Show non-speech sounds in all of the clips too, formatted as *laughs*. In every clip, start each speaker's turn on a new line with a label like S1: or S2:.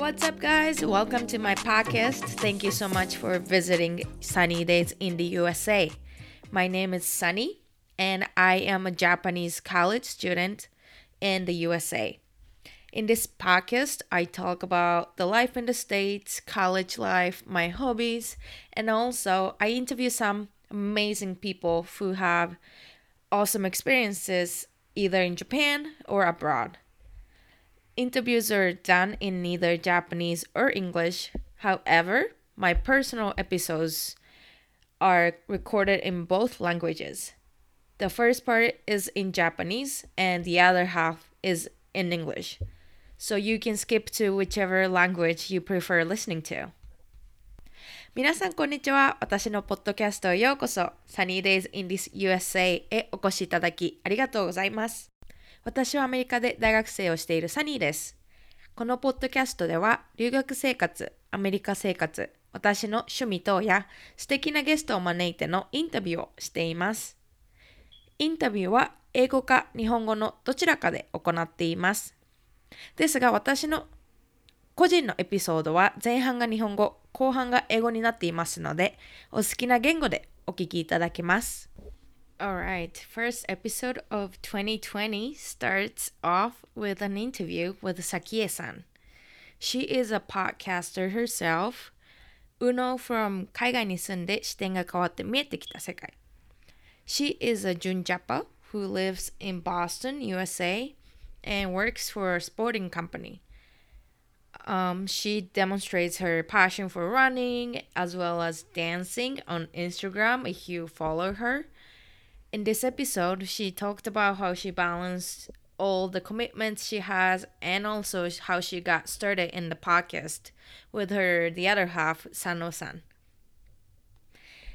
S1: What's up, guys? Welcome to my podcast. Thank you so much for visiting Sunny Days in the USA. My name is Sunny, and I am a Japanese college student in the USA. In this podcast, I talk about the life in the States, college life, my hobbies, and also I interview some amazing people who have awesome experiences either in Japan or abroad. Interviews are done in neither Japanese or English. However, my personal episodes are recorded in both languages. The first part is in Japanese and the other half is in English. So you can skip to whichever language you prefer listening to. 皆さんこんにちは。私のポッドキャストへようこそ。Sunny Days in this USA へお越しいただきありがとうございます。 私はアメリカで大学生をしているサニーです。このポッドキャストでは留学生活、アメリカ生活、私の趣味等や素敵なゲストを招いてのインタビューをしています。インタビューは英語か日本語のどちらかで行っています。ですが私の個人のエピソードは前半が日本語、後半が英語になっていますので、お好きな言語でお聞きいただけます。Alright, first episode of 2020 starts off with an interview with Sakie-san. She is a podcaster herself. Uno from 海外に住んで視点が変わって見えてきた世界。She is a Junjapa who lives in Boston, USA and works for a sporting company. Um, she demonstrates her passion for running as well as dancing on Instagram if you follow her. In this episode, she talked about how she balanced all the commitments she has and also how she got started in the podcast with her the other half, Sano-san.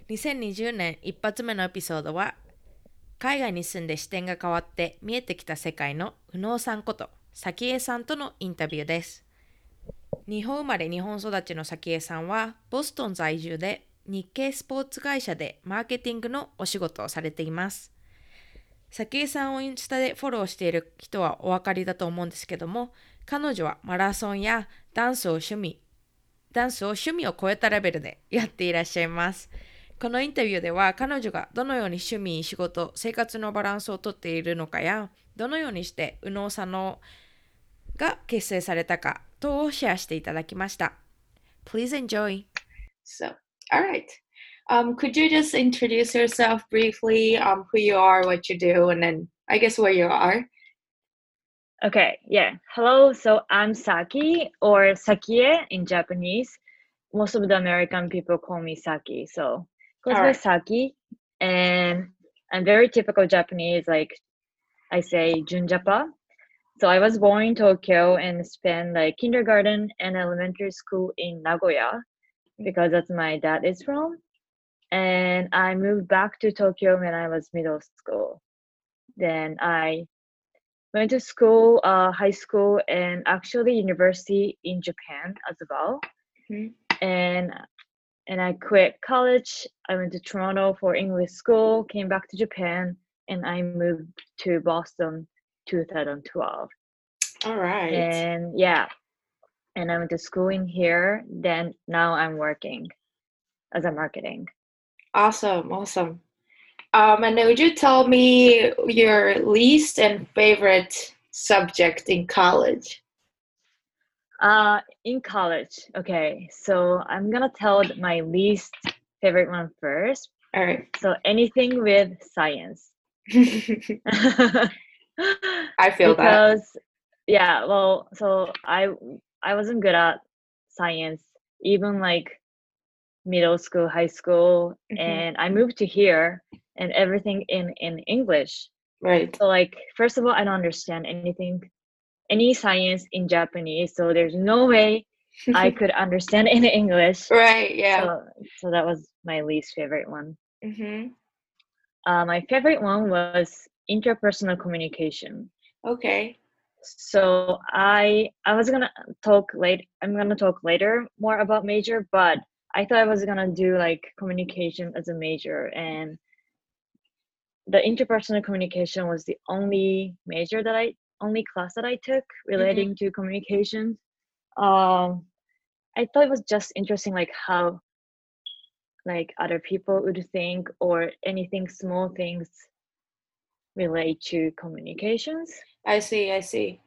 S1: 2020年一発目のエピソードは海外に住んで視点が変わって見えてきた世界の右脳さんこと早紀江さんとのインタビューです。日本生まれ日本育ちの早紀江さんはボストン在住で日系スポーツ会社でマーケティングのお仕事をされています。早紀江さんをインスタでフォローしている人はお分かりだと思うんですけども彼女はマラソンやダンスを趣味ダンスを趣味を超えたレベルでやっていらっしゃいます。このインタビューでは彼女がどのように趣味、仕事、生活のバランスをとっているのかや、どのようにして右脳左脳が結成されたか等をシェアしていただきました。Please enjoy!
S2: So, alright. Um, could you just introduce yourself briefly, um, who you are, what you do, and then I guess where you are?
S3: Okay, yeah. Hello, so I'm Saki or Sakie in Japanese. Most of the American people call me Saki, so goes by Saki, and I'm very typical Japanese. Like I say Junjapa. So I was born in Tokyo and spent like kindergarten and elementary school in Nagoya because that's my dad is from. And I moved back to Tokyo when I was middle school. Then I went to school, uh, high school, and actually university in Japan as well. Mm-hmm. And and I quit college. I went to Toronto for English school, came back to Japan, and I moved to Boston 2012.
S2: All right.
S3: And yeah, and I went to school in here. Then now I'm working as a marketing.
S2: Awesome, awesome. Um, and would you tell me your least and favorite subject in college?
S3: Uh, in college. Okay, so I'm gonna tell my least favorite one first.
S2: All right.
S3: So anything with science. *laughs* *laughs*
S2: I feel
S3: because,
S2: that.
S3: Yeah, well, so I I wasn't good at science, even like middle school, high school, mm-hmm. and I moved to here, and everything in in English.
S2: Right.
S3: So like, first of all, I don't understand anything any science in Japanese, so there's no way I *laughs* could understand in English.
S2: Right. Yeah.
S3: So, so that was my least favorite one.
S2: Mm-hmm.
S3: Uh, my favorite one was interpersonal communication.
S2: Okay.
S3: So I I was gonna talk late. I'm gonna talk later more about major, but I thought I was gonna do like communication as a major, and the interpersonal communication was the only major that I only class that I took relating mm-hmm. to communications. Um, I thought it was just interesting, like how like other people would think or anything small things relate to communications.
S2: I see, I see.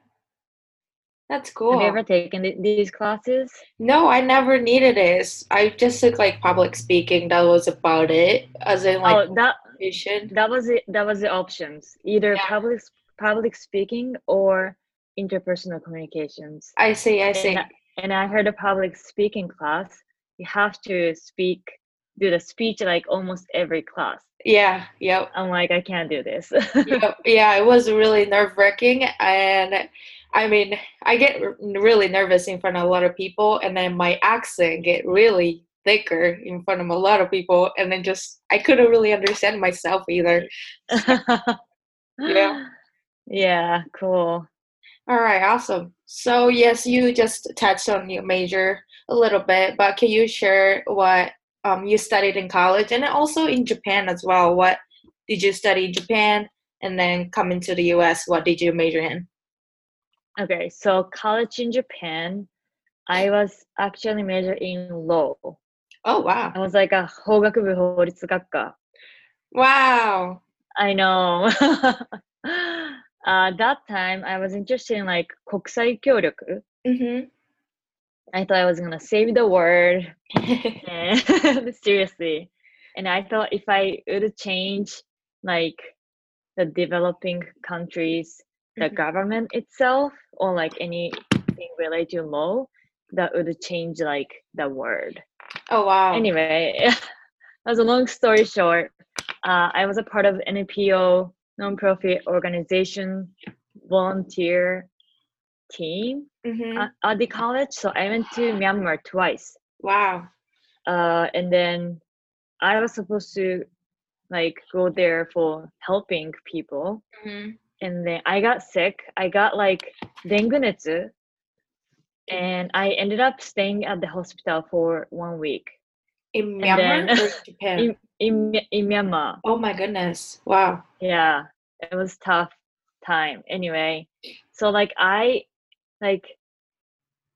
S2: That's cool.
S3: Have you ever taken th- these classes?
S2: No, I never needed it. I just took like public speaking. That was about it. As in like
S3: oh, that that was it. That was the options. Either
S2: Yeah.
S3: public public speaking or interpersonal communications.
S2: I see, I see.
S3: And, and I heard a public speaking class. You have to speak, do the speech like almost every class.
S2: Yeah, yep.
S3: I'm like, I can't do this.
S2: yep. *laughs* Yeah, it was really nerve wracking. And I mean, I get really nervous in front of a lot of people, and then my accent get really thicker in front of a lot of people, and then just I couldn't really understand myself either. Yeah. *laughs*
S3: Yeah, cool.
S2: All right, awesome. So yes, you just touched on your major a little bit, but can you share what um, you studied in college and then also in Japan as well? What did you study in Japan, and then coming to the U.S., what did you major in?
S3: Okay, so college in Japan, I was actually majored in law.
S2: Oh wow,
S3: I was like a 法学部法律学科
S2: wow.
S3: I know. *laughs* uh, that time I was interested in like 国際協力
S2: Mm-hmm.
S3: I thought I was gonna save the world. *laughs* *laughs* Seriously. And I thought if I would change like the developing countries, the
S2: Mhm.
S3: government itself, or like anything related to law, that would change like the world.
S2: oh wow.
S3: Anyway, *laughs* as a long story short, uh, I was a part of NPO nonprofit organization volunteer team
S2: hmm
S3: at, at the college. So I went to Myanmar twice.
S2: Wow.
S3: Uh, and then I was supposed to like go there for helping people.
S2: hmm
S3: And then I got sick. I got like dengue netsu. And I ended up staying at the hospital for one week
S2: In Myanmar
S3: then-
S2: or Japan? *laughs*
S3: in, in, in Myanmar.
S2: oh my goodness. Wow.
S3: Yeah, it was tough time. Anyway, so like I like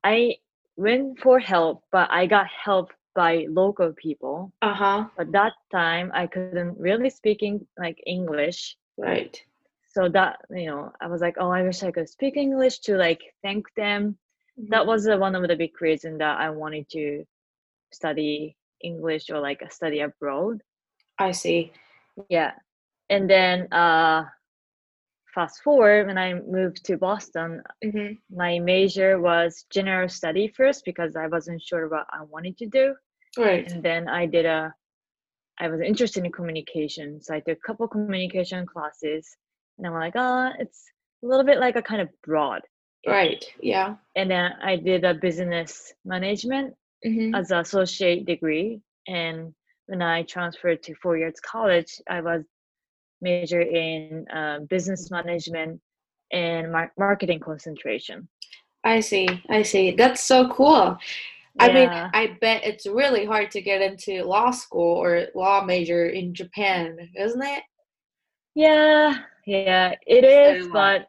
S3: I went for help, but I got help by local people.
S2: Uh huh.
S3: But that time I couldn't really speaking like English.
S2: Right.
S3: So that you know, I was like, oh, I wish I could speak English to like thank them. That
S2: Mhm.
S3: was uh, one of the big reasons that I wanted to study English or like study abroad.
S2: I see.
S3: Yeah. And then uh fast forward when I moved to Boston,
S2: hmm
S3: my major was general study first because I wasn't sure what I wanted to do.
S2: Right.
S3: And then I did a I was interested in communication. So I took a couple communication classes and I'm like, oh, it's a little bit like a kind of broad.
S2: Right. Yeah.
S3: And then I did a business management
S2: hmm
S3: as an associate degree. And when I transferred to four years college, I was major in uh, business management and mar- marketing concentration.
S2: I see. I see. That's so cool. Yeah. I mean, I bet it's really hard to get into law school or law major in Japan, isn't it?
S3: Yeah, yeah, it is. But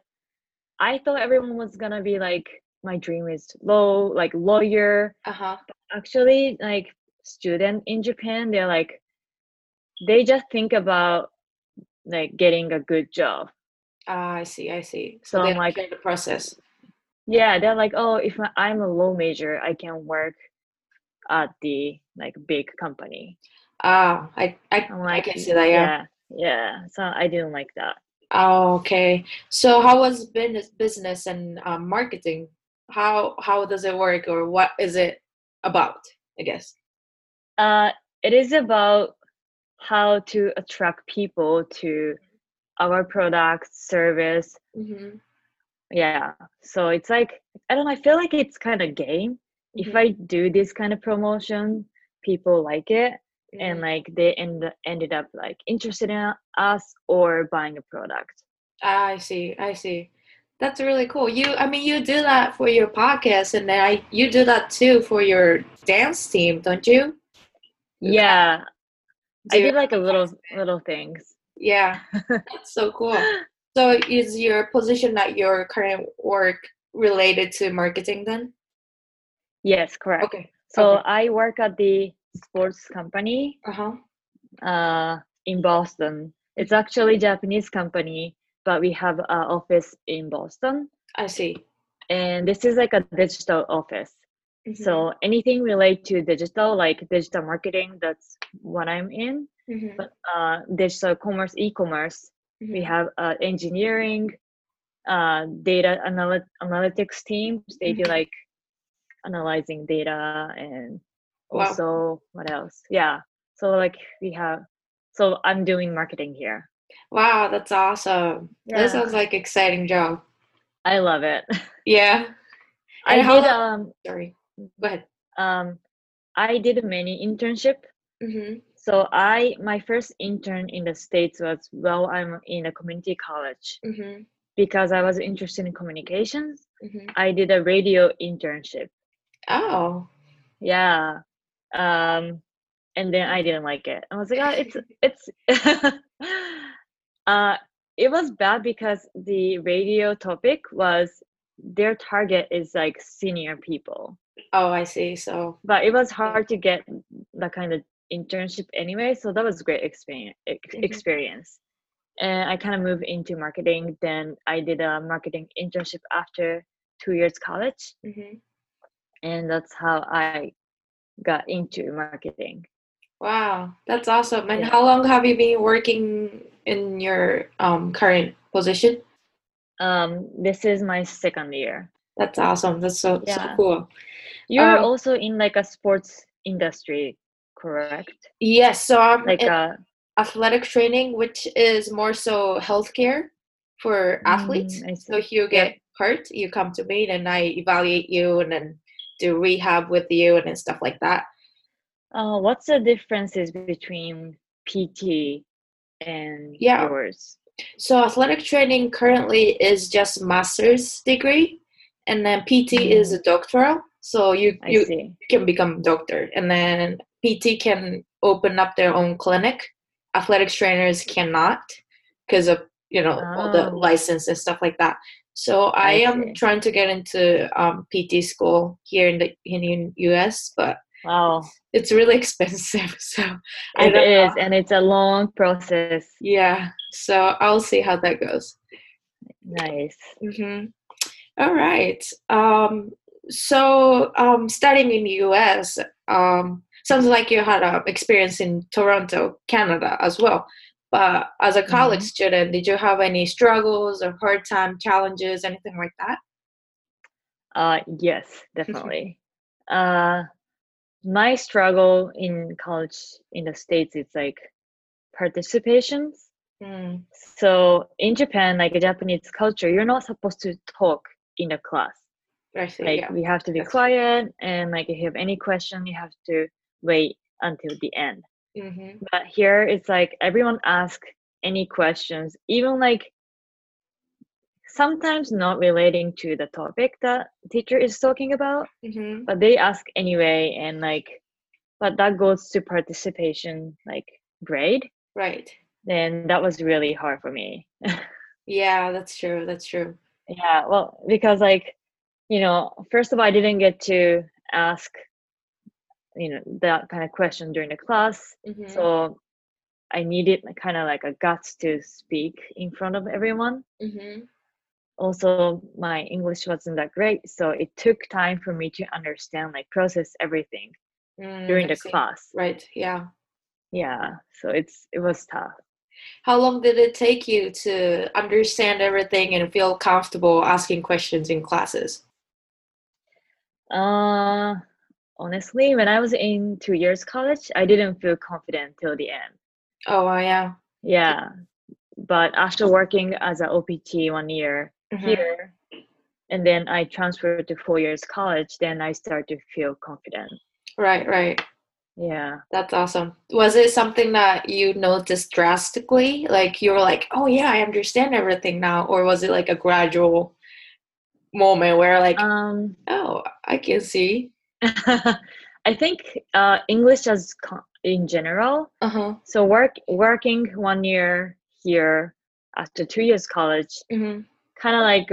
S3: I thought everyone was gonna be like, my dream is law, like lawyer.
S2: Uh huh.
S3: Actually, like student in Japan, they're like, they just think about like getting a good job.
S2: Ah, I see. I see.
S3: So
S2: they
S3: I'm like-
S2: the process.
S3: Yeah, they're like, oh, if I- I'm a law major, I can work at the like big company.
S2: Ah, I I,
S3: I'm
S2: I
S3: like,
S2: can see that. Yeah.
S3: yeah, yeah. So I didn't like that.
S2: Oh, okay. So how was business business and um, marketing? How how does it work, or what is it about? I guess.
S3: Uh, it is about how to attract people to our product service.
S2: Mm-hmm.
S3: Yeah. So it's like I don't know. I feel like it's kind of game. If
S2: Mhm.
S3: I do this kind of promotion, people like it, and
S2: Mhm.
S3: like they end ended up like interested in us or buying a product.
S2: Ah, I see. I see. That's really cool. You, I mean, you do that for your podcast, and then I, you do that too for your dance team, don't you?
S3: Yeah, I
S2: Do-
S3: did like a little little things.
S2: Yeah, *laughs* that's so cool. So, is your position at your current work related to marketing then?
S3: Yes, correct.
S2: Okay.
S3: So
S2: okay.
S3: I work at the sports company
S2: Uh-huh.
S3: uh, in Boston. It's actually Japanese company, but we have an office in Boston.
S2: I see.
S3: And this is like a digital office.
S2: Mhm.
S3: So anything related to digital, like digital marketing, that's what I'm in.
S2: Mhm.
S3: But uh, digital commerce, e-commerce, we
S2: Mhm.
S3: have uh, engineering, uh, data analy- analytics teams. They do
S2: Mhm.
S3: like analyzing data and
S2: Wow.
S3: also what else? Yeah. So like we have. So I'm doing marketing here.
S2: Wow, that's awesome. That
S3: Yeah.
S2: sounds like exciting job.
S3: I love it. *laughs*
S2: Yeah.
S3: I
S2: And
S3: did um
S2: Sorry. Go ahead.
S3: um I did many internship.
S2: Mm-hmm.
S3: So I my first intern in the states was while I'm in a community college
S2: Mm-hmm.
S3: because I was interested in communications.
S2: Mm-hmm.
S3: I did a radio internship.
S2: Oh.
S3: Yeah. Um and then I didn't like it. I was like, oh, it's *laughs* it's *laughs* uh it was bad because the radio topic was their target is like senior people.
S2: Oh, I see. So.
S3: But it was hard to get that kind of internship anyway, so that was a great experience ex-
S2: Mhm.
S3: experience. And I kind of moved into marketing. Then I did a marketing internship after two years college,
S2: Mm-hmm.
S3: and that's how I got into marketing.
S2: Wow, that's awesome. And
S3: Yeah.
S2: how long have you been working in your um, current position?
S3: Um, this is my second year.
S2: That's awesome. That's so so cool.
S3: You're
S2: Um,
S3: also in like a sports industry, correct?
S2: Yes, so I'm
S3: Like
S2: in
S3: uh,
S2: athletic training, which is more so healthcare for athletes.
S3: Mm,
S2: So if you
S3: Yep.
S2: get hurt, you come to me, and I evaluate you, and then do rehab with you, and then stuff like that.
S3: uh, what's the differences between PT and
S2: Yeah.
S3: yours?
S2: So athletic training currently is just master's degree, and then PT is a doctoral. So you
S3: Mm. I
S2: you
S3: see.
S2: can become doctor, and then PT can open up their own clinic. Athletic trainers cannot because of you know all the
S3: Oh.
S2: license and stuff like that. So I,
S3: I
S2: am
S3: see.
S2: trying to get into um, PT school here in the in the US, but
S3: Wow,
S2: it's really *laughs* expensive. So
S3: it
S2: is, know.
S3: and it's a long process.
S2: Yeah, so I'll see how that goes.
S3: Nice.
S2: Mm-hmm. All right. Um, so um, studying in the US, um, sounds like you had a experience in Toronto, Canada as well. But as a college
S3: Mhm.
S2: student, did you have any struggles or hard time challenges, anything like that?
S3: Uh, yes, definitely. uh, my struggle in college in the states is like participations.
S2: Mm,
S3: So in Japan, like a Japanese culture, you're not supposed to talk in the class.
S2: See.
S3: Like
S2: yeah.
S3: we have to be
S2: That's-
S3: quiet, and like if you have any question, you have to wait until the end.
S2: Mm-hmm.
S3: But here, it's like everyone ask any questions, even like sometimes not relating to the topic that teacher is talking about,
S2: Mm-hmm.
S3: but they ask anyway, and like, but that goes to participation like grade.
S2: Right.
S3: Then that was really hard for me.
S2: Yeah, that's true. That's true.
S3: Yeah, well, because like, you know, first of all, I didn't get to ask, you know, that kind of question during the class.
S2: Mm-hmm.
S3: So I needed kind of like a guts to speak in front of everyone.
S2: mm-hmm.
S3: Also, my English wasn't that great, so it took time for me to understand, like, process everything during
S2: Mm, I
S3: the class.
S2: Right. Yeah.
S3: Yeah, so it's it was tough.
S2: How long did it take you to understand everything and feel comfortable asking questions in classes?
S3: Uh, honestly, when I was in two years college, I didn't feel confident till the end.
S2: Oh, yeah.
S3: Yeah, but after working as an OPT one year
S2: Mhm.
S3: here, and then I transferred to four years college, then I start to feel confident.
S2: Right, right.
S3: Yeah.
S2: That's awesome. Was it something that you noticed drastically? Like you were like, "Oh yeah, I understand everything now," or was it like a gradual moment where like,
S3: Um,
S2: "Oh, I can see." *laughs*
S3: I think uh, English as in general.
S2: Uh huh.
S3: So work working one year here after two years college
S2: hmm
S3: kind of like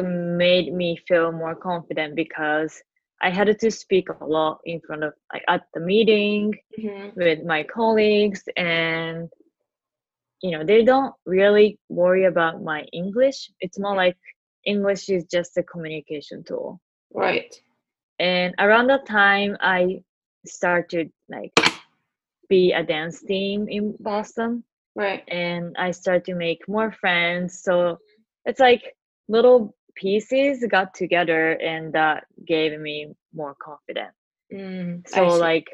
S3: made me feel more confident because I had to speak a lot in front of like at the meeting
S2: Mhm.
S3: with my colleagues and you know they don't really worry about my english it's more like english is just a communication tool
S2: Right.
S3: and around that time i started like be a dance team in boston
S2: Right.
S3: and i started to make more friends so it's like little pieces got together and that gave me more confidence
S2: Mm,
S3: so like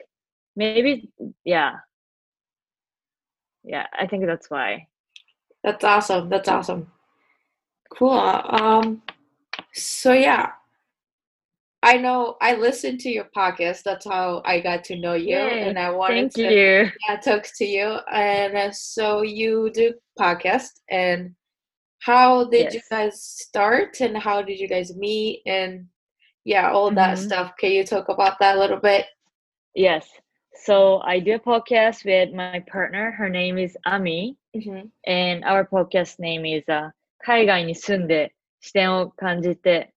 S3: maybe yeah yeah i think that's why
S2: That's awesome. That's awesome. Cool. Um, so yeah, I know I listened to your podcast. That's how I got to know you,
S3: Yay,
S2: and I wanted to
S3: you
S2: yeah, talk to you. And uh, so you do podcast, and how did you
S3: Yes.
S2: guys start, and how did you guys meet, and yeah, all that
S3: Mhm.
S2: stuff. Can you talk about that a little bit?
S3: yes so i do a podcast with my partner her name is ami
S2: hmm
S3: and our podcast name is、uh, 海外に住んで視点を感じて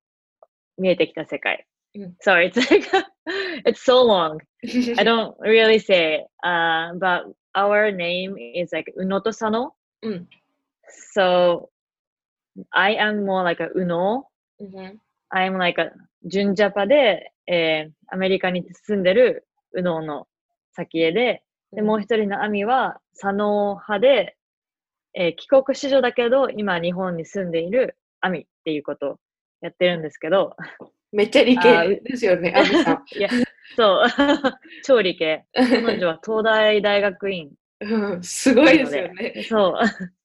S3: 見えてきた世界
S2: うん
S3: sorry it's like *laughs* it's so long *laughs* I don't really say it, uh, but our name is like Unoto Sano.
S2: Mm.
S3: So I am more like a Uno.
S2: hmm
S3: I'm like a 純ジャパで、えーアメリカに住んでる Uno の先へで、でもう一人のアミは佐野派で、えー帰国子女だけど今日本に住んでいるアミっていうことをやってるんですけど、
S2: めっちゃ理
S3: あ
S2: 系ですよね、アミさん。
S3: いや、そう、超理系。彼女は東大大学院
S2: うんすごいですよね。
S3: So *laughs* *laughs* *laughs*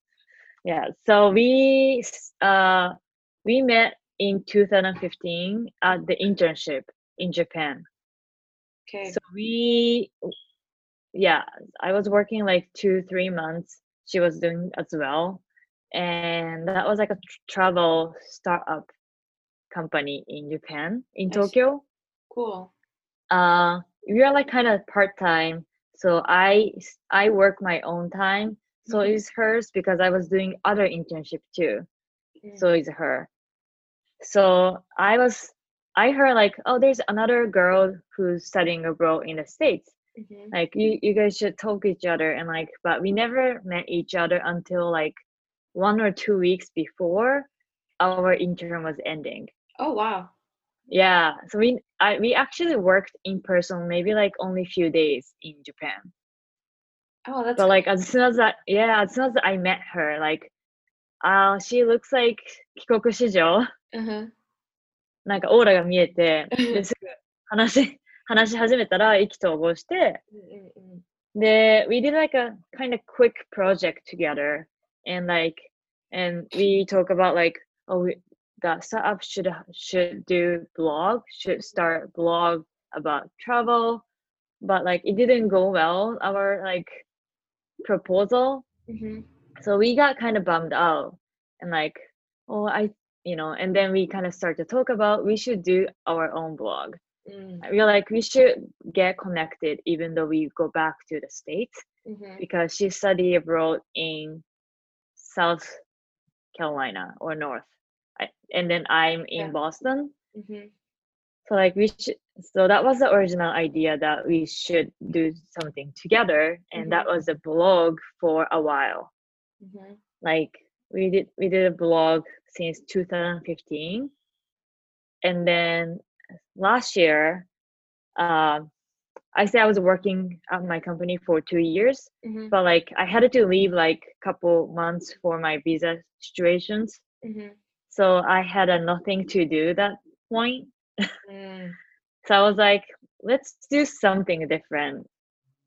S3: yeah, so we uh we met in 2015 at the internship in Japan.
S2: Okay.
S3: So we yeah, I was working like 2 3 months. She was doing as well. And that was like a tr- travel startup company in Japan in Tokyo.
S2: Cool.
S3: uh we are like kind of part-time so i i work my own time so
S2: Mhm.
S3: is hers because i was doing other internship too
S2: Mm.
S3: so it's her so i was i heard like oh there's another girl who's studying abroad in the states
S2: Mhm.
S3: like you, you guys should talk to each other and like but we never met each other until like one or two weeks before our intern was ending
S2: Oh wow.
S3: yeah, so we I we actually worked in person maybe like only few days in Japan.
S2: Oh, that's
S3: But like as soon as I yeah, as soon as I met her, like uh she looks like 帰国子女
S2: uh-huh.
S3: なんかオーラが見えて、ですぐ話し話し始めたら意気投合して、
S2: Mm-mm-mm.
S3: で we did like a kind of quick project together and like and we talk about like oh we, the startup should should do blog should start blog about travel but like it didn't go well our like proposal
S2: Mhm.
S3: so we got kind of bummed out and like oh i you know and then we kind of start to talk about we should do our own blog
S2: Mm.
S3: we're like we should get connected even though we go back to the states
S2: Mhm.
S3: because she studied abroad in south carolina or north I, and then i'm in
S2: Yeah.
S3: boston
S2: Mhm.
S3: So like we should so that was the original idea that we should do something together and that was a blog for a while
S2: Mhm.
S3: like we did we did a blog since 2015 and then last year um i said i was working at my company for two years
S2: Mhm.
S3: but like i had to leave like a couple months for my visa situations
S2: Mhm.
S3: so i had a nothing to do that point
S2: Mm. *laughs*
S3: so i was like let's do something different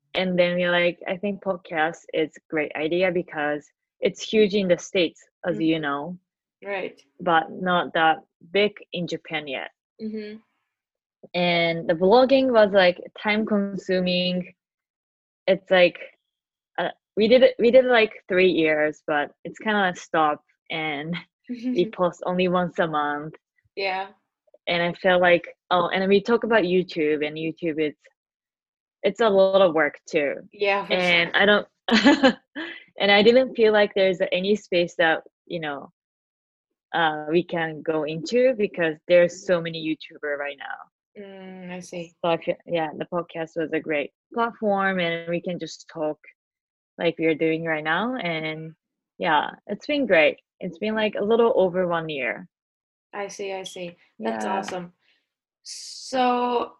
S3: and then we're like i think podcast is a great idea because it's huge in the states as
S2: Mhm.
S3: you know
S2: Right.
S3: but not that big in japan yet
S2: Mhm.
S3: and the blogging was like time consuming it's like uh, we did it we did it like three years but it's kind of stopped and *laughs* we *laughs* post only once a month
S2: yeah.
S3: And i felt like oh and we talk about youtube and youtube it's it's a lot of work too
S2: Yeah.
S3: And
S2: sure.
S3: i don't *laughs* and i didn't feel like there's any space that you know uh we can go into because there's so many youtuber right now
S2: Mm, I see.
S3: So I feel, yeah, the podcast was a great platform and we can just talk like we are doing right now. And yeah, it's been great. It's been like a little over one year.
S2: I see, I see. That's
S3: Yeah.
S2: awesome. So,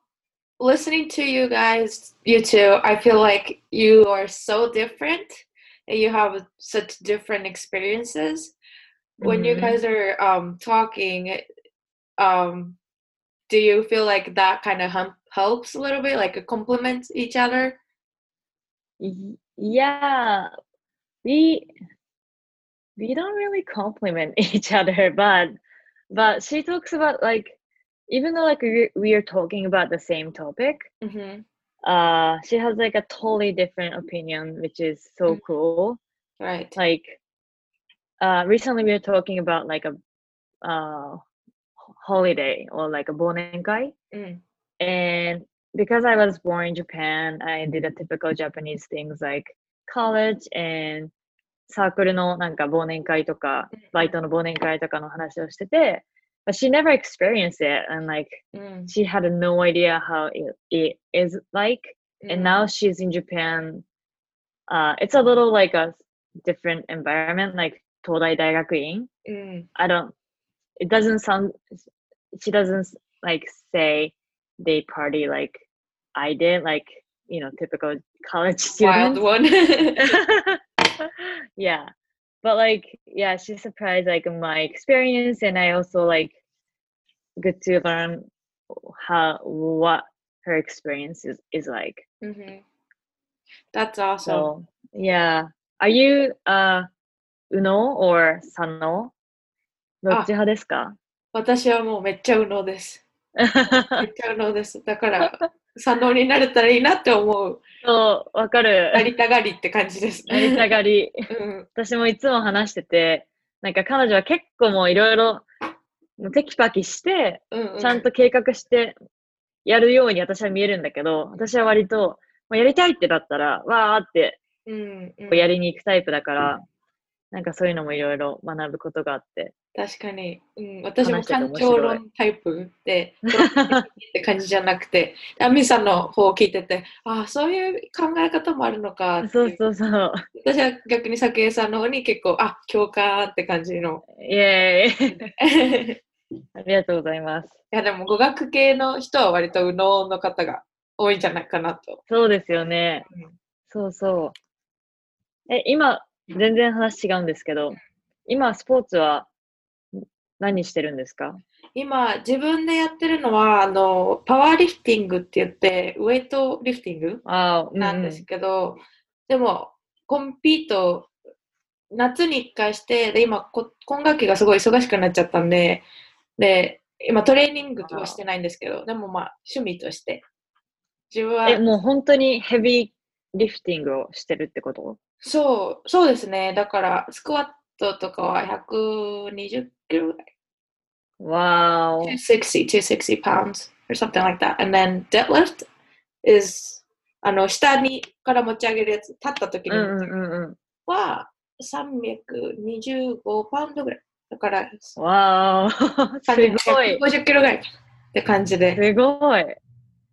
S2: listening to you guys, you two, I feel like you are so different and you have such different experiences. When you
S3: Mhm.
S2: guys are um, talking, um, do you feel like that kind of hum- helps a little bit, like it complements each other?
S3: Yeah, we we don't really compliment *laughs* each other, but but she talks about like even though like we we are talking about the same topic,
S2: Mm-hmm.
S3: uh, she has like a totally different opinion, which is so
S2: Mm.
S3: cool.
S2: Right.
S3: Like, uh, recently we were talking about like a uh holiday or like a bonenkai,
S2: Mm.
S3: and because I was born in Japan, I did a typical Japanese things like college and サークルのなんか忘年会とか、バイトの忘年会とかの話をしてて、but she never experienced it and like
S2: Mm.
S3: she had no idea how it, it is like. And
S2: Mm.
S3: now she's in Japan. Uh, it's a little like a different environment, like Todai Daigakuin.
S2: Mm.
S3: I don't, it doesn't sound, she doesn't like say they party like I did, like, you know, typical college
S2: Wild
S3: student.
S2: one. *laughs* *laughs* *laughs*
S3: yeah. But like, yeah, she's surprised like my experience and I also like good to learn how what her experience is, is like.
S2: hmm That's awesome.
S3: So yeah. Are you uh Uno or Sano? どっち派ですか
S2: 私はもうめっちゃ右脳です。 めっちゃ右脳です。だから、左脳になれたらいいなって思う。
S3: そう、わかる。
S2: なりたがりって感じです。
S3: なりたがり。
S2: うん。
S3: 私もいつも話してて、なんか彼女は結構もういろいろテキパキして、
S2: うん、うん。
S3: ちゃんと計画してやるように私は見えるんだけど、私は割と、まあ、やりたいってだったら、わーってやりに行くタイプだから、なんかそういうのもいろいろ学ぶことがあって。
S2: 確かに。うん、私も感情論タイプで、どって感じじゃなくて、*laughs* アミさんの方を聞いてて、ああ、そういう考え方もあるのか
S3: そうそうそう。
S2: 私は逆に早紀江さんの方に結構、あ、共感って感じの。
S3: イエーイ。
S2: い *laughs*
S3: ありがとうございます。
S2: や、でも語学系の人は割と右脳の方が多いんじゃないかなと。
S3: そうですよね。
S2: うん
S3: そうそう。え、今、全然話違うんですけど、今、スポーツはん何してるんですか？
S2: 今、自分でやってるのは、あの、パワーリフティングって言って、ウェイトリフティングなんですけど、でも、コンピート、夏に1回して、で、今こ、今学期がすごい忙しくなっちゃったんで、で、今トレーニングとかしてないんですけど、でもまあ、趣味として。自分は、
S3: え、もう本当にヘビーリフティングをしてるってこと？
S2: そう、そうですね。だから、スクワットとかは120キロぐらい。
S3: わーお。
S2: 260, 260 pounds or something like that. And then deadlift is あの下にから持ち上げるやつ、立った時に
S3: うんうんうんうん。
S2: は325パウンドぐらい。だから、
S3: わーお。すごい。
S2: 50キロぐらいって感じで。
S3: すごい。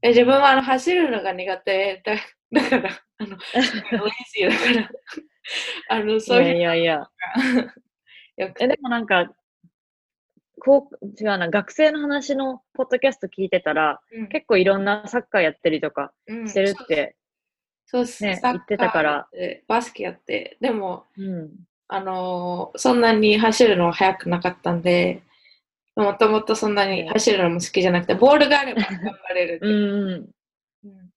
S2: え自分はあの走るのが苦手だだから、あの、レイジーだから、*laughs* あの、
S3: い
S2: そういう。
S3: やいやいや。*laughs*
S2: よく。
S3: え、でもなんか、こう、違うな、学生の話のポッドキャスト聞いてたら、
S2: うん。
S3: 結構いろんなサッカーやったりとか
S2: うん。
S3: してるって、
S2: そうです。
S3: ね言ってたから。
S2: バスケやって、でも、
S3: うん。
S2: あのーそんなに走るのは速くなかったんで、もともとそんなに走るのも好きじゃなくて、ボールがあれば頑張れるって
S3: う。ん
S2: いう。
S3: うん。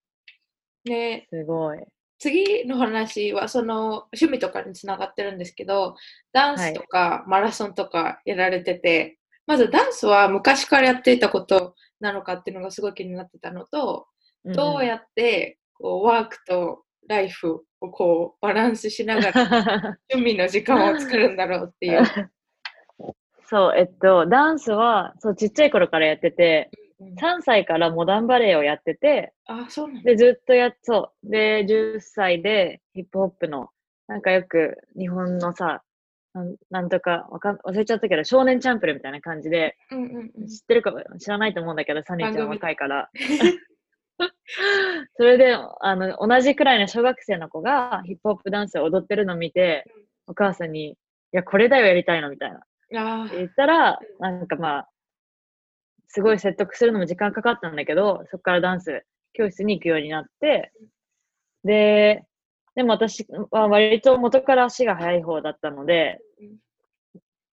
S2: うんで、
S3: すごい。
S2: 次の話はその趣味とかにつながってるんですけど、ダンスとかマラソンとかやられてて、まずダンスは昔からやっていたことなのかっていうのがすごい気になってたのと、どうやってこうワークとライフをこうバランスしながら *laughs* 趣味の時間を作るんだろうっていう。*laughs*
S3: そう、えっと、ダンスは、そう、ちっちゃい頃からやってて、
S2: うん
S3: 3歳からモダンバレエをやってて、
S2: あ、そうなんだ。
S3: で、ずっとやっそう。で、10歳でヒップホップの、なんかよく日本のさ、なんなんとかわかん忘れちゃったけど、少年チャンプルみたいな感じで、
S2: うんうんうん。
S3: 知ってるかも知らないと思うんだけど、サニーちゃん若いから。*laughs* それで、あの、同じくらいの小学生の子がヒップホップダンスを踊ってるのを見て、お母さんに、いや、これだよ、やりたいの、みたいな。
S2: あ
S3: 言ったら、なんかまあ、すごい説得するのも時間かかったんだけど、そこからダンス教室に行くようになって、で、でも私は割と元から足が速い方だったので
S2: うん、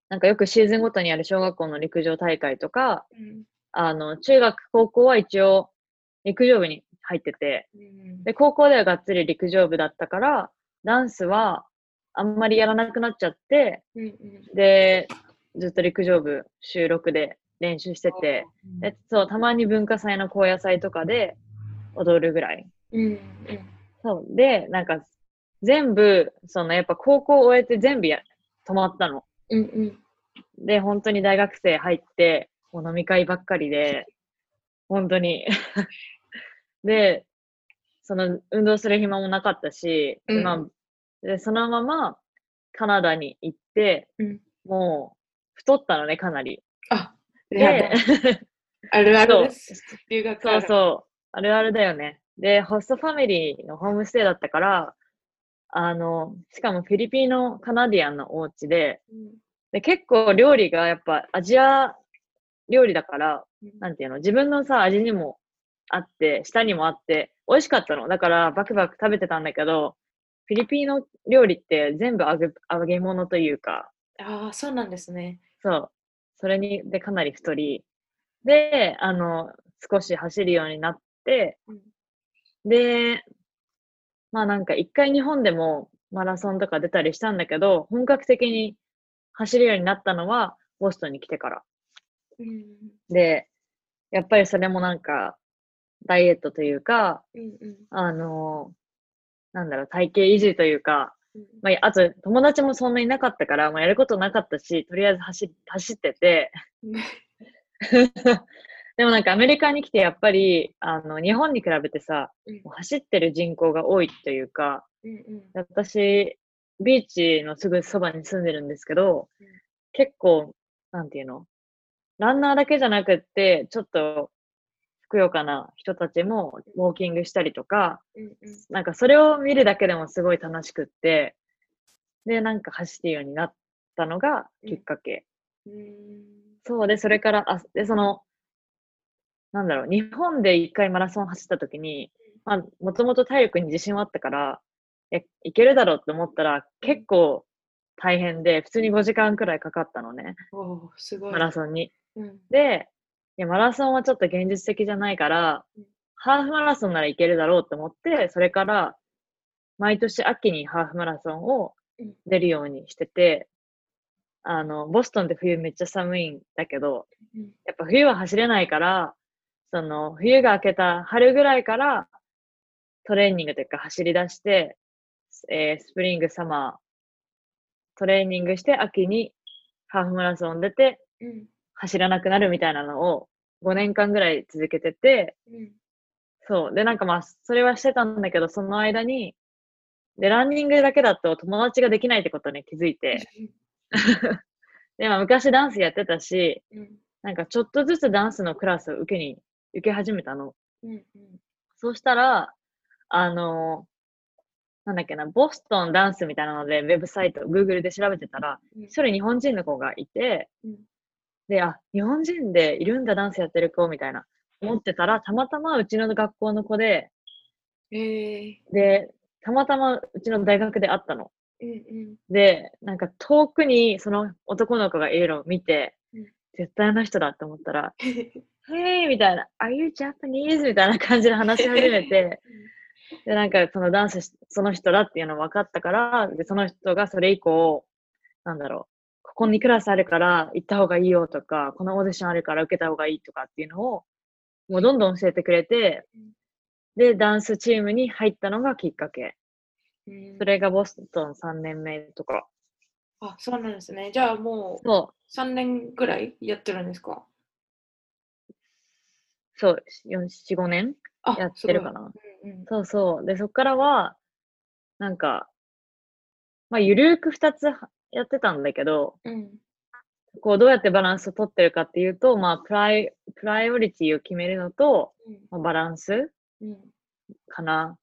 S3: なんかよくシーズンごとにある小学校の陸上大会とか、
S2: うん
S3: あの、中学、高校は一応陸上部に入ってて、
S2: うん
S3: で、高校ではがっつり陸上部だったから、ダンスはあんまりやらなくなっちゃって、
S2: うんうん。
S3: で、ずっと陸上部週6で練習してて、でそう、たまに文化祭の高野祭とかで踊るぐらい。
S2: うんうん
S3: そう。で、なんか、全部、その、やっぱ高校を終えて全部や、止まったの。
S2: うんうん
S3: で、本当に大学生入って、もう飲み会ばっかりで、本当に。*laughs* で、その、運動する暇もなかったし、
S2: うん
S3: まあ、で、そのままカナダに行って、
S2: うん
S3: もう、太ったのね、かなり。
S2: あ、
S3: で
S2: で、*laughs* あるあるです。留学
S3: そうそう。あるあるだよね。で、ホストファミリーのホームステイだったから、あの、しかもフィリピンのカナディアンのお家で、
S2: うん
S3: で結構料理がやっぱアジア料理だから、なんていうの、自分のさ、味にもあって、舌にもあって、美味しかったの。だからバクバク食べてたんだけど、フィリピンの料理って全部揚げ揚げ物というか、
S2: ああ、そうなんですね。
S3: そう。それに、で、かなり太り。で、あの、少し走るようになって、
S2: うん
S3: で、まあなんか一回日本でもマラソンとか出たりしたんだけど、本格的に走るようになったのはボストンに来てから。
S2: うん
S3: で、やっぱりそれもなんか、ダイエットというか、
S2: うんうん
S3: あの、なんだろう、体型維持というか、
S2: うん
S3: まあ、あと友達もそんなになかったから、まあ、やることなかったし、とりあえず走走ってて、*laughs* でもなんかアメリカに来てやっぱり、あの、日本に比べてさ、
S2: うん。
S3: 走ってる人口が多いというか、
S2: うんうん。
S3: 私、ビーチのすぐそばに住んでるんですけど
S2: うん、
S3: 結構、なんていうの？ランナーだけじゃなくって、ちょっと、ふくよかな人たちもウォーキングしたりとか、
S2: うんうん。
S3: なんかそれを見るだけでもすごい楽しくって、で、なんか走るようになったのがきっかけ。
S2: うん。
S3: そうで、それから、あ、で、その、なんだろう、日本で一回マラソン走った時に、まあ、もともと体力に自信はあったから、え、いけるだろうって思ったら、結構大変で、普通に5時間くらいかかったのね、
S2: おーすごい。
S3: マラソンに。
S2: うん。
S3: で、いや、マラソンはちょっと現実的じゃないから
S2: うん、
S3: ハーフマラソンならいけるだろうって思って、それから、毎年秋にハーフマラソンを
S2: うん。
S3: 出るようにしてて、あの、ボストンって冬めっちゃ寒いんだけど、
S2: うん。
S3: やっぱ冬は走れないから、その、冬が明けた春ぐらいから、トレーニングというか走り出して、えースプリング、サマー、トレーニングして秋にハーフマラソン出て、
S2: うん
S3: 走らなくなるみたいなのを5年間ぐらい続けてて、
S2: うん。
S3: そう。で、なんかまあ、それはしてたんだけど、その間に、で、ランニングだけだと友達ができないってことに気づいて、*laughs* で、まあ、昔ダンスやってたし、
S2: うん。
S3: なんかちょっとずつダンスのクラスを受けに、受け始めたの。
S2: うんうん。
S3: そうしたら、あのなんだっけな、ボストンダンスみたいなので、ウェブサイト、Google で調べてたら、
S2: うん。
S3: 一人日本人の子がいて、
S2: うん
S3: で、あ、日本人でいるんだ、ダンスやってる子、みたいな、思ってたら、たまたまうちの学校の子で、
S2: えー
S3: で、たまたまうちの大学で会ったの。
S2: うんうん
S3: で、なんか遠くにその男の子がいるのを見て、
S2: うん
S3: 絶対あの人だって思ったら、*laughs* Hey! みたいな、Are you Japanese? みたいな感じで話し始めて、*laughs* で、なんかそのダンスし、その人だっていうの分かったから、で、その人がそれ以降、なんだろう、ここにクラスあるから行った方がいいよとか、このオーディションあるから受けた方がいいとかっていうのを、もうどんどん教えてくれて
S2: うん、
S3: で、ダンスチームに入ったのがきっかけ。
S2: うん
S3: それがボストン3年目とか。
S2: あ、そうなんですね。じゃあもう
S3: そう、
S2: 3年ぐらいやってるんですか？
S3: そう、4、4、5年
S2: あ
S3: やってるかな。
S2: うんうん
S3: そうそう。で、そっからは、なんか、まあ、ゆるーく2つはやってたんだけど、
S2: うん。
S3: こうどうやってバランスを取ってるかっていうと、まあプライ、プライオリティを決めるのと、まあ、バランス
S2: うん。
S3: かな。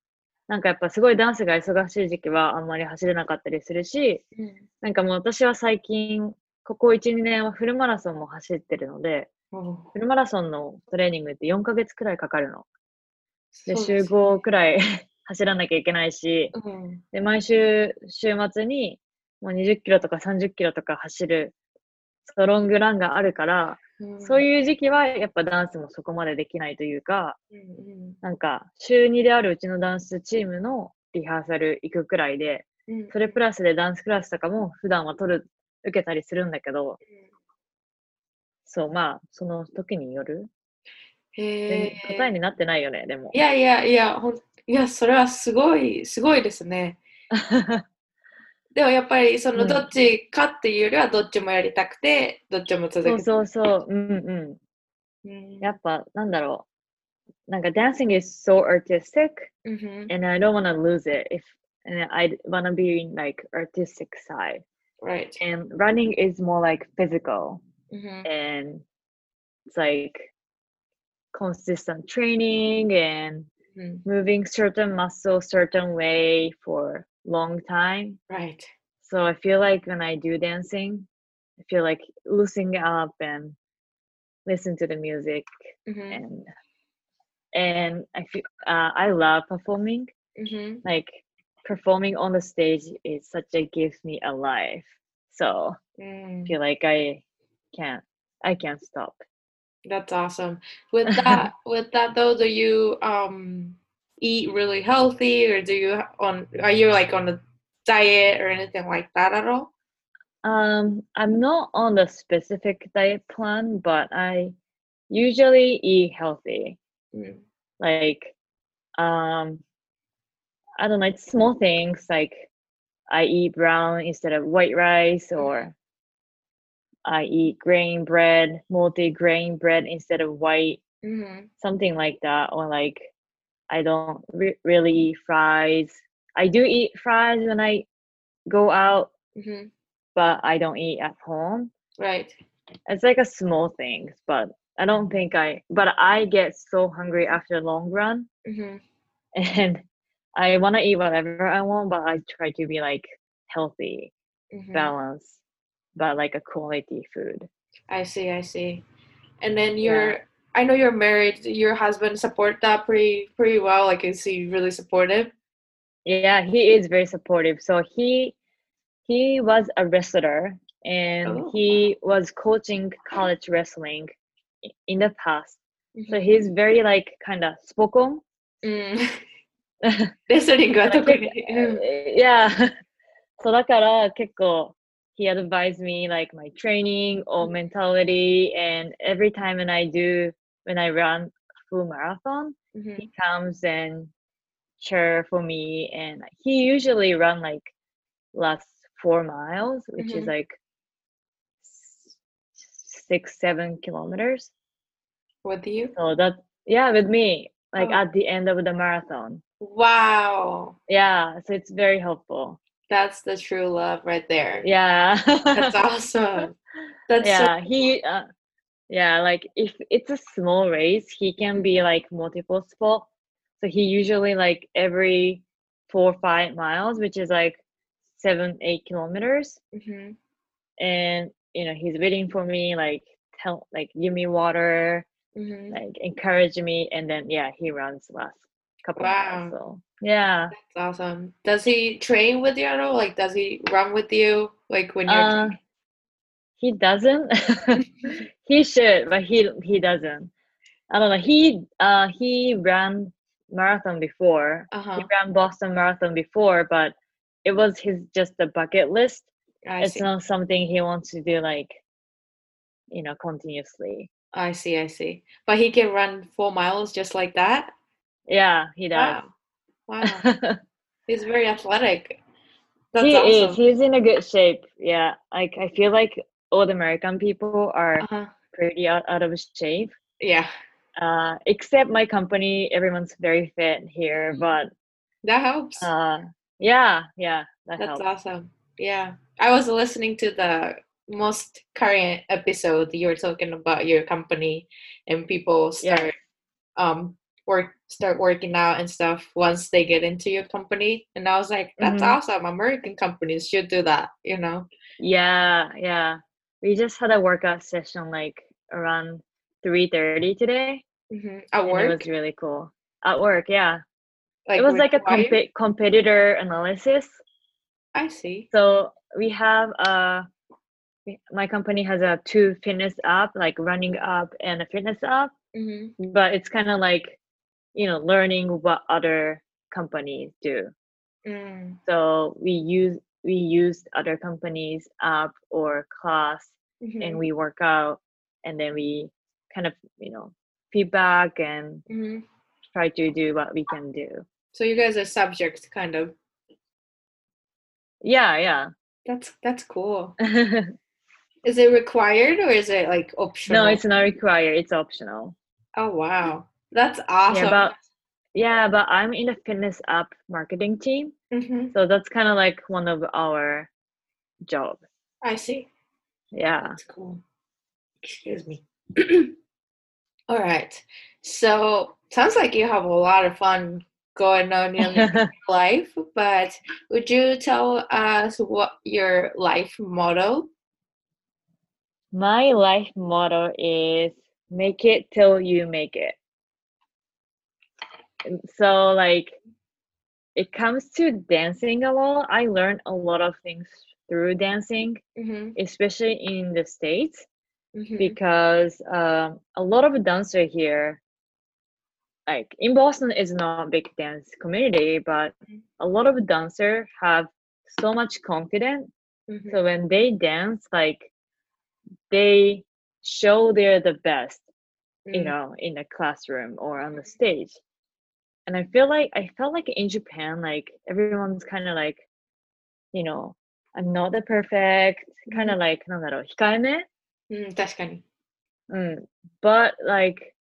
S3: なんかやっぱすごいダンスが忙しい時期はあんまり走れなかったりするし、
S2: うん。
S3: なんかもう私は最近、ここ1、2年はフルマラソンも走ってるので、
S2: うん。
S3: フルマラソンのトレーニングって4ヶ月くらいかかるの。で、週
S2: そうす
S3: 5くらい *laughs* 走らなきゃいけないし、
S2: うん。
S3: で、毎週、週末にもう20キロとか30キロとか走るストロングランがあるから、そう
S2: う
S3: いう時期はやっぱダンスもそこまでできないというか、
S2: ん。うん。
S3: なんか週2であるうちのダンスチームのリハーサル行くくらいで、
S2: うん。
S3: それプラスでダンスクラスとかも普段は取る、受けたりするんだけど、そう、まあ、その時による。
S2: へ。
S3: 答えになってないよね、でも
S2: い。やいやいや、ほん、いや、それはすごい、すごいですね。*laughs* でもやっぱり、その、
S3: うん
S2: どっちかっていうよりは、どっちもやりたくて、どっちも続
S3: そう
S2: けて。
S3: そうそう、うんう
S2: うん
S3: ん。やっぱ、なんだろう。なんか、dancing is so artistic
S2: うんふん
S3: and I don't want to lose it if and I want to be in like artistic side.
S2: Right.
S3: And running is more like physical
S2: うんふん
S3: and it's like consistent training and
S2: うん
S3: moving certain muscle certain way for long time.
S2: Right.
S3: So I feel like when I do dancing, I feel like loosening up and listen to the music
S2: mm-hmm.
S3: and and I feel uh, I love performing.
S2: Mm-hmm.
S3: Like performing on the stage is such a gives me a life. So
S2: mm.
S3: I feel like I can't I can't stop.
S2: That's awesome. With *laughs* that with that though, do you um eat really healthy, or do you on are you like on a diet or anything like that at all?
S3: Um, I'm not on a specific diet plan, but I usually eat healthy.
S2: Mm.
S3: Like, um, I don't know, it's small things like I eat brown instead of white rice, or I eat grain bread, multi-grain bread instead of white,
S2: Mm-hmm.
S3: something like that. Or like, I don't re- really eat fries. I do eat fries when I go out,
S2: Mm-hmm.
S3: but I don't eat at home.
S2: Right.
S3: It's like a small thing, but I don't think I. But I get so hungry after a long run,
S2: Mm-hmm. *laughs*
S3: and I want to eat whatever I want, but I try to be like healthy,
S2: Mm-hmm.
S3: balanced, but like a quality food.
S2: I see. I see. And then you're. I know you're married. Your husband support that pretty pretty well. Like, is he really supportive?
S3: Yeah, he is very supportive. So he he was a wrestler and
S2: Oh,
S3: he was coaching college wrestling i- in the past. So
S2: Mhm.
S3: he's very like kind of spoken. *laughs*
S2: うん。*laughs* レスリングは特に。うん
S3: yeah. *laughs* そうだから結構 he advised me like my training or mentality and every time when I do when I run full marathon
S2: うん
S3: he comes and cheer for me and he usually run like last four miles which is
S2: Mhm.
S3: like six seven kilometers
S2: With you?
S3: so that yeah with me like
S2: Oh.
S3: at the end of the marathon
S2: Wow.
S3: yeah so it's very helpful
S2: That's the true love right there.
S3: yeah
S2: That's *laughs* awesome. That's so
S3: yeah he uh, yeah like if it's a small race he can be like multiple spot so he usually like every four or five miles which is like seven eight kilometers
S2: Mhm.
S3: and you know he's waiting for me like tell like give me water
S2: Mhm.
S3: like encourage me and then yeah he runs last couple
S2: Wow.
S3: miles so yeah
S2: That's awesome. Does he train with you at all? Like, does he run with you? Like when you're.
S3: uh, he doesn't *laughs* he should but he he doesn't i don't know he uh he ran marathon before
S2: uh
S3: he ran boston marathon before but it was his just a bucket list
S2: I
S3: it's
S2: see.
S3: not something he wants to do like you know continuously
S2: I see. I see. But he can run four miles just like that.
S3: yeah he does
S2: Wow. Wow. *laughs* He's very athletic. That's
S3: he
S2: awesome.
S3: is he's in a good shape yeah like i feel like all the american people are
S2: Uh-huh.
S3: pretty out, out of shape
S2: Yeah.
S3: uh except my company everyone's very fit here but
S2: That helps.
S3: uh yeah yeah that
S2: That's
S3: helps
S2: awesome. Yeah. I was listening to the most current episode you were talking about your company and people start yeah. um work start working out and stuff once they get into your company and i was like that's mm-hmm. awesome american companies should do that you know
S3: yeah yeah we just had a workout session like around 3.30 today
S2: mm-hmm. at work
S3: it was really cool. At work yeah. Like it was like a comp- competitor analysis.
S2: I see.
S3: So we have a my company has a two fitness app like running app and a fitness app.
S2: Mm-hmm.
S3: but it's kind of like you know learning what other companies do.
S2: Mm.
S3: so we use we use other companies app or class
S2: mm-hmm.
S3: and we work out and then we kind of you know feedback and
S2: mm-hmm.
S3: try to do what we can do
S2: so you guys are subject kind of
S3: yeah yeah
S2: that's that's cool *laughs* Is it required or is it like optional?
S3: No, it's not required. It's optional.
S2: Oh wow, that's awesome.
S3: Yeah, but yeah, but I'm in the fitness app marketing team,
S2: mm-hmm.
S3: so that's kind of like one of our jobs.
S2: I see.
S3: Yeah,
S2: that's cool. Excuse me. *clears throat* All right. So sounds like you have a lot of fun going on in your *laughs* life, but would you tell us what your life motto
S3: my life motto is make it till you make it. So like it comes to dancing a lot. I learned a lot of things through dancing,
S2: mm-hmm.
S3: especially in the states,
S2: mm-hmm.
S3: because um, a lot of dancer here, like in Boston, is not a big dance community, but
S2: mm-hmm.
S3: a lot of dancer have so much confidence.
S2: Mm-hmm.
S3: So when they dance, like they show they're the best
S2: mm.
S3: you know in the classroom or on the stage and i feel like i felt like in japan like everyone's kind of like you know i'm not the perfect kind of like なんだろう控えめ
S2: うん、確かに。
S3: Mm, but like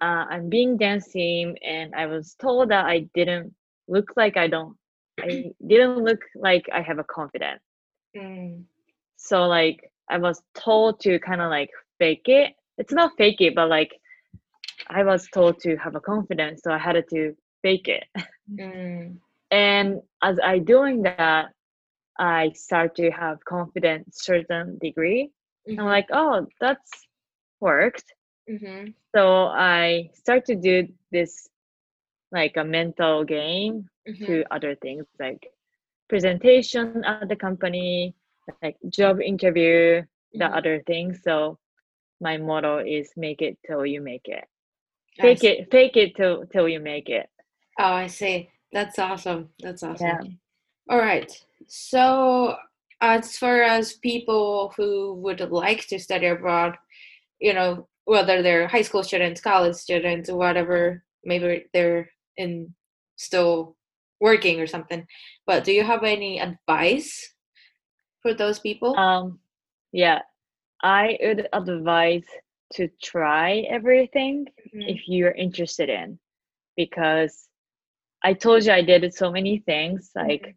S3: uh, I'm being dancing and I was told that I didn't look like I don't I *clears throat* didn't look like I have a confidence.
S2: Mm.
S3: So like I was told to kind of like fake it. It's not fake it, but like I was told to have a confidence, so I had to fake it. *laughs*
S2: Mm.
S3: And as I doing that, I start to have confidence certain degree.
S2: Mm-hmm.
S3: I'm like, oh, that's worked.
S2: Mm-hmm.
S3: So I start to do this like a mental game
S2: mm-hmm.
S3: to other things like presentation at the company, like job interview, the mm-hmm. other things. So my motto is make it till you make it. Fake it, fake it till till you make it.
S2: Oh, I see. That's awesome. That's awesome.
S3: Yeah.
S2: All right. So as far as people who would like to study abroad, you know, whether they're high school students, college students, whatever, maybe they're in still working or something. But do you have any advice for those people?
S3: Um, yeah, I would advise to try everything mm-hmm. if you're interested in, because I told you I did so many things. Like, mm-hmm.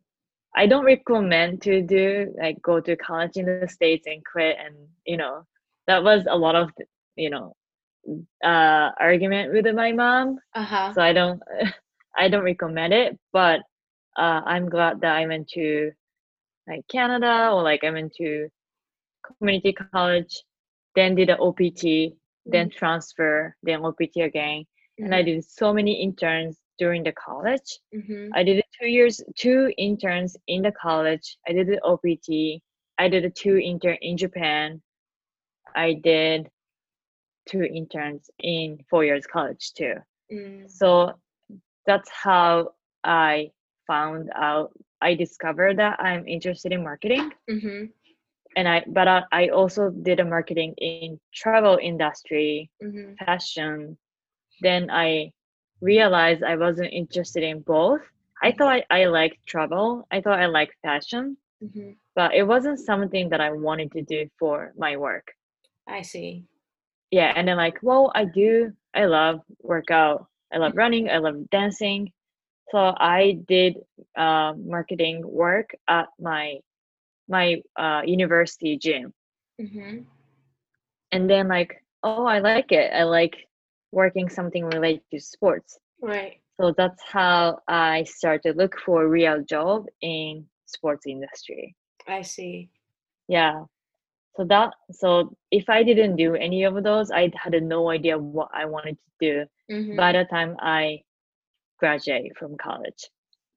S3: I don't recommend to do like go to college in the states and quit, and you know that was a lot of you know uh argument with my mom.
S2: Uh-huh.
S3: So I don't *laughs* I don't recommend it, but uh, I'm glad that I went to like Canada or like I went to community college, then did an OPT, mm-hmm. then transfer, then OPT again. Mm-hmm. And I mm-hmm. did so many interns during the college.
S2: Mm-hmm.
S3: I did two years, two interns in the college. I did the OPT. I did a two intern in Japan. I did two interns in four years college too.
S2: Mm.
S3: So that's how I found out I discovered that I'm interested in marketing.
S2: Mm-hmm.
S3: And I, but I, I, also did a marketing in travel industry,
S2: mm-hmm.
S3: fashion. Then I realized I wasn't interested in both. I thought I, I liked travel. I thought I liked fashion,
S2: mm-hmm.
S3: but it wasn't something that I wanted to do for my work.
S2: I see.
S3: Yeah, and then like, well, I do. I love workout. I love running. I love dancing. So I did uh, marketing work at my my uh, university gym,
S2: Mm-hmm.
S3: and then like, oh, I like it. I like working something related to sports.
S2: Right.
S3: So that's how I started look for a real job in sports industry.
S2: I see.
S3: Yeah. So that so if I didn't do any of those, I had no idea what I wanted to do
S2: Mm-hmm.
S3: by the time I graduate from college.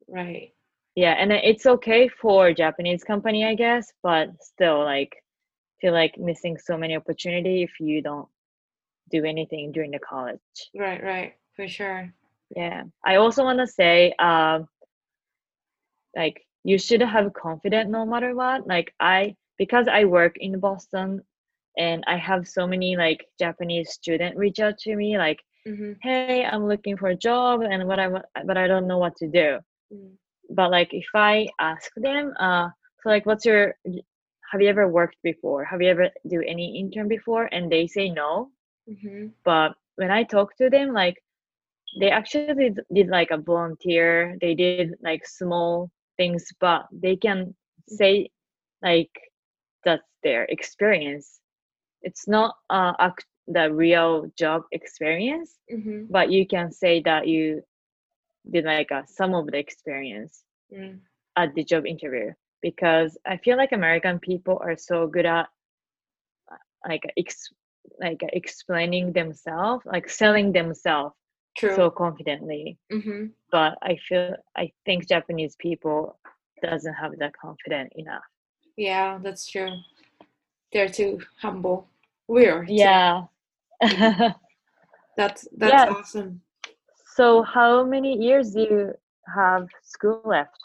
S2: right.
S3: Yeah, and it's okay for Japanese company, I guess, but still like feel like missing so many opportunity if you don't do anything during the college.
S2: Right. Right. For sure.
S3: Yeah. I also want to say um like you should have confidence no matter what. Like I because I work in Boston and I have so many like Japanese student reach out to me like,
S2: Mm-hmm.
S3: "Hey, I'm looking for a job and what I want but I don't know what to do."
S2: Mm.
S3: But like if I ask them uh so like what's your have you ever worked before? Have you ever do any intern before? And they say no.
S2: Mm-hmm.
S3: but when I talk to them, like they actually did, did like a volunteer, they did like small things, but they can say like that's their experience. It's not uh act- the real job experience,
S2: Mm-hmm.
S3: but you can say that you did like a, some of the experience
S2: Mm.
S3: at the job interview because I feel like American people are so good at uh, like ex- like explaining themselves, like selling themselves
S2: True.
S3: so confidently.
S2: mm-hmm.
S3: But I feel I think Japanese people doesn't have that confident enough.
S2: Yeah, that's true. They're too humble. We are.
S3: Yeah. *laughs*
S2: That's that's
S3: Yeah.
S2: awesome.
S3: so how many years do you have school left?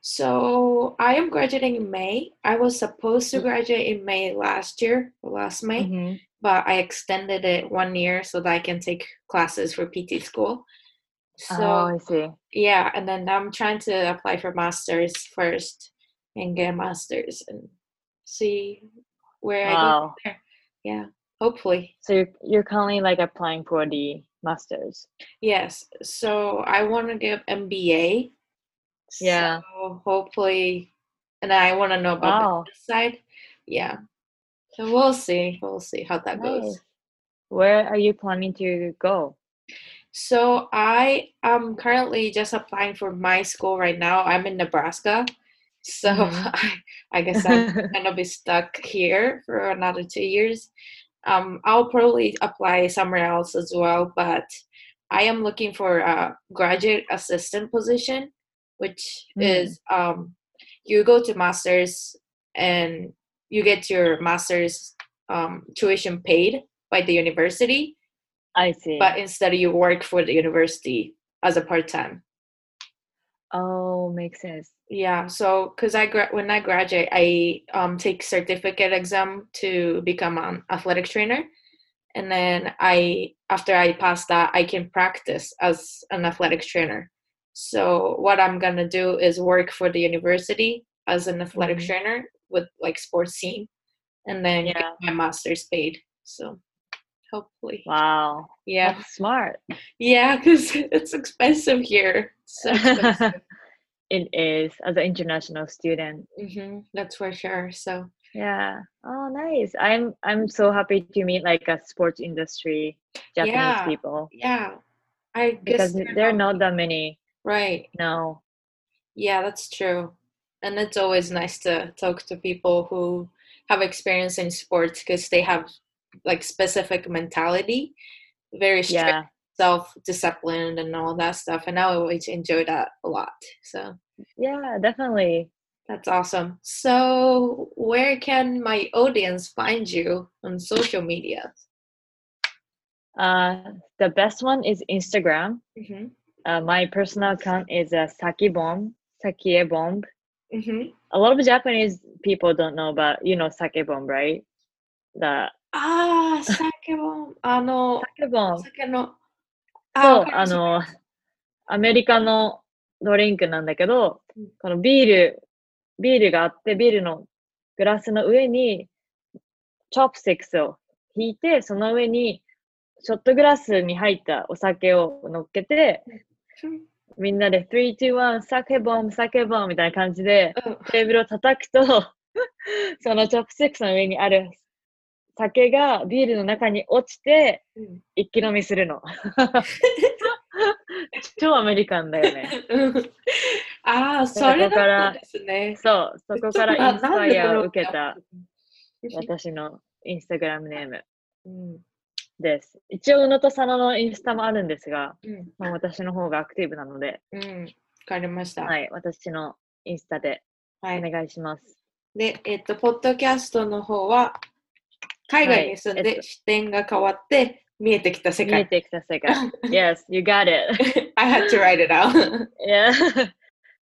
S2: So I am graduating in May. I was supposed to
S3: Mm.
S2: graduate in May last year, last May,
S3: Mhm.
S2: But I extended it one year so that I can take classes for PT school. So
S3: oh, I see.
S2: yeah, and then I'm trying to apply for masters first and get a masters and see where I go from there. Yeah, hopefully.
S3: So you're, you're currently like applying for the masters.
S2: Yes. So I want to get MBA.
S3: Yeah.
S2: So hopefully, and I want to know about
S3: Wow.
S2: this side. Yeah. So we'll see. We'll see how that
S3: Nice.
S2: goes.
S3: Where are you planning to go?
S2: So I am currently just applying for my school right now. I'm in Nebraska. So
S3: Mhm. *laughs*
S2: I, I *laughs* guess I'm gonna be stuck here for another two years. Um, I'll probably apply somewhere else as well, but I am looking for a graduate assistant position, which
S3: Mm.
S2: is um, you go to masters and you get your master's um, tuition paid by the university,
S3: I see.
S2: but instead you work for the university as a part time.
S3: oh, makes sense.
S2: Yeah, so because I gra- when I graduate, I um take certificate exam to become an athletic trainer, and then I after I pass that, I can practice as an athletic trainer. So what I'm gonna do is work for the university as an athletic
S3: Mhm.
S2: trainer with like sports scene and then
S3: Yeah.
S2: get my master's paid. So hopefully,
S3: Wow.
S2: yeah,
S3: That's smart.
S2: yeah, because it's expensive here. So expensive. *laughs*
S3: it is as an international student.
S2: hmm that's for sure. So.
S3: Yeah. Oh, nice. I'm I'm so happy to meet like a sports industry Japanese
S2: Yeah.
S3: people
S2: Yeah, I
S3: because
S2: guess
S3: there are not that many.
S2: right.
S3: No.
S2: Yeah, that's true. And it's always nice to talk to people who have experience in sports because they have like specific mentality, very strict,
S3: Yeah.
S2: self-disciplined, and all that stuff. And I always enjoy that a lot. So
S3: Yeah, definitely.
S2: that's awesome. So where can my audience find you on social media?
S3: Uh, the best one is Instagram.
S2: Mm-hmm.
S3: Uh, my personal account is uh, Saki Bomb, Sakie Bomb.
S2: Mm-hmm.
S3: A lot of Japanese people don't know about you know Sake Bomb, right? The
S2: Ah, 酒もあの
S3: そうあの、アメリカのドリンクなんだけど
S2: うん、
S3: このビール、ビールがあって、ビールのグラスの上に、チョップスティックスを引いて、その上に、ショットグラスに入ったお酒を乗っけて、みんなで3、2、1、酒ボン、酒ボンみたいな感じでテーブルを叩くと、*laughs* そのチョップスティックスの上にある酒がビールの中に落ちて、一気飲みするの。*laughs* 超アメリカンだよね。
S2: ああ、それからですね。
S3: そう、そこからインスパイアを受けた。私。のインスタグラムネームです。一応、宇野と佐野のインスタもあるんですが、うん、まあ、私の方がアクティブなので、
S2: うん、わかりました。
S3: はい、私のインスタでお願いします。
S2: はい、で、えっと、ポッドキャストの方は、海外に住んで視点が変わって、見えてきた世界。見
S3: えてきた世界。*laughs* yes, you got it. *laughs*
S2: I had to write it out. *laughs*
S3: yeah.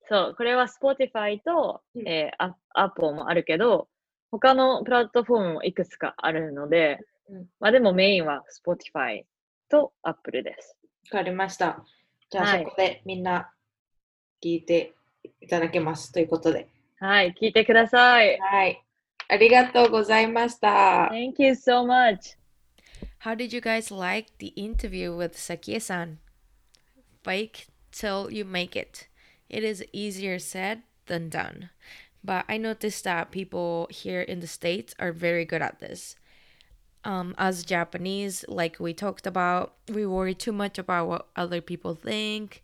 S3: そう、これは Spotify と、うん、えー、Apple もあるけど、他のプラットフォームもいくつかあるので、うん、まあでもメインは Spotify と Apple です。
S2: わかりました。じゃあ、そこでみんな聞いていただけますということで。
S3: はい、聞いてください。
S2: はい。ありがとうございました。
S3: Thank you so much.
S1: How did you guys like the interview with Sakie-san? Fake till you make it. It is easier said than done. But I noticed that people here in the States are very good at this. Um, as Japanese, like we talked about, we worry too much about what other people think,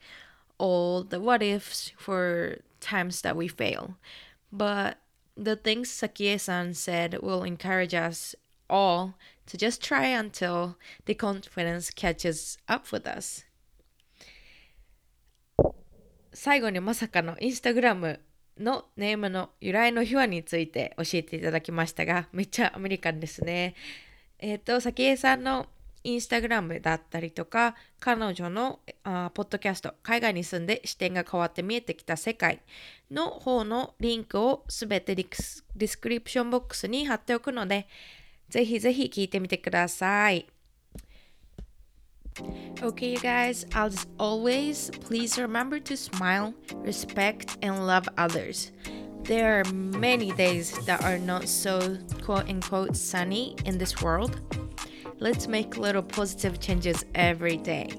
S1: all the what ifs for times that we fail. But the things Sakie san said will encourage us all to just try until the confidence catches up with us 最後にまさかのインスタグラムのネームの由来の秘話について教えていただきましたがめっちゃアメリカンですね えっ、ー、と早紀江さんのインスタグラムだったりとか彼女のあポッドキャスト海外に住んで視点が変わって見えてきた世界の方のリンクをすべてディスクリプションボックスに貼っておくのでぜひぜひ聞いてみてください。Okay, you guys, as always, please remember to smile, respect, and love others. There are many days that are not so quote unquote sunny in this world. Let's make little positive changes every day.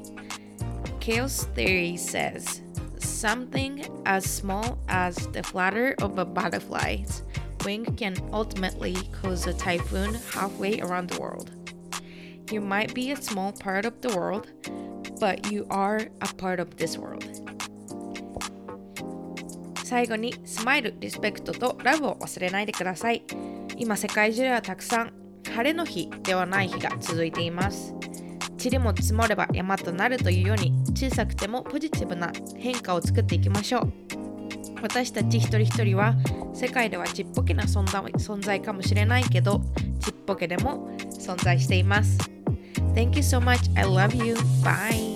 S1: Chaos Theory says something as small as the flutter of a butterfly's wing can ultimately cause a typhoon halfway around the world. You might be a small part of the world, but you are a part of this world. 最後にスマイル、リスペクトとラブを忘れないでください。今世界中ではたくさん晴れの日ではない日が続いています。塵も積もれば山となるというように小さくてもポジティブな変化を作っていきましょう。私たち一人一人は世界ではちっぽけな存在存在かもしれないけどちっぽけでも存在しています。Thank you so much. I love you. Bye.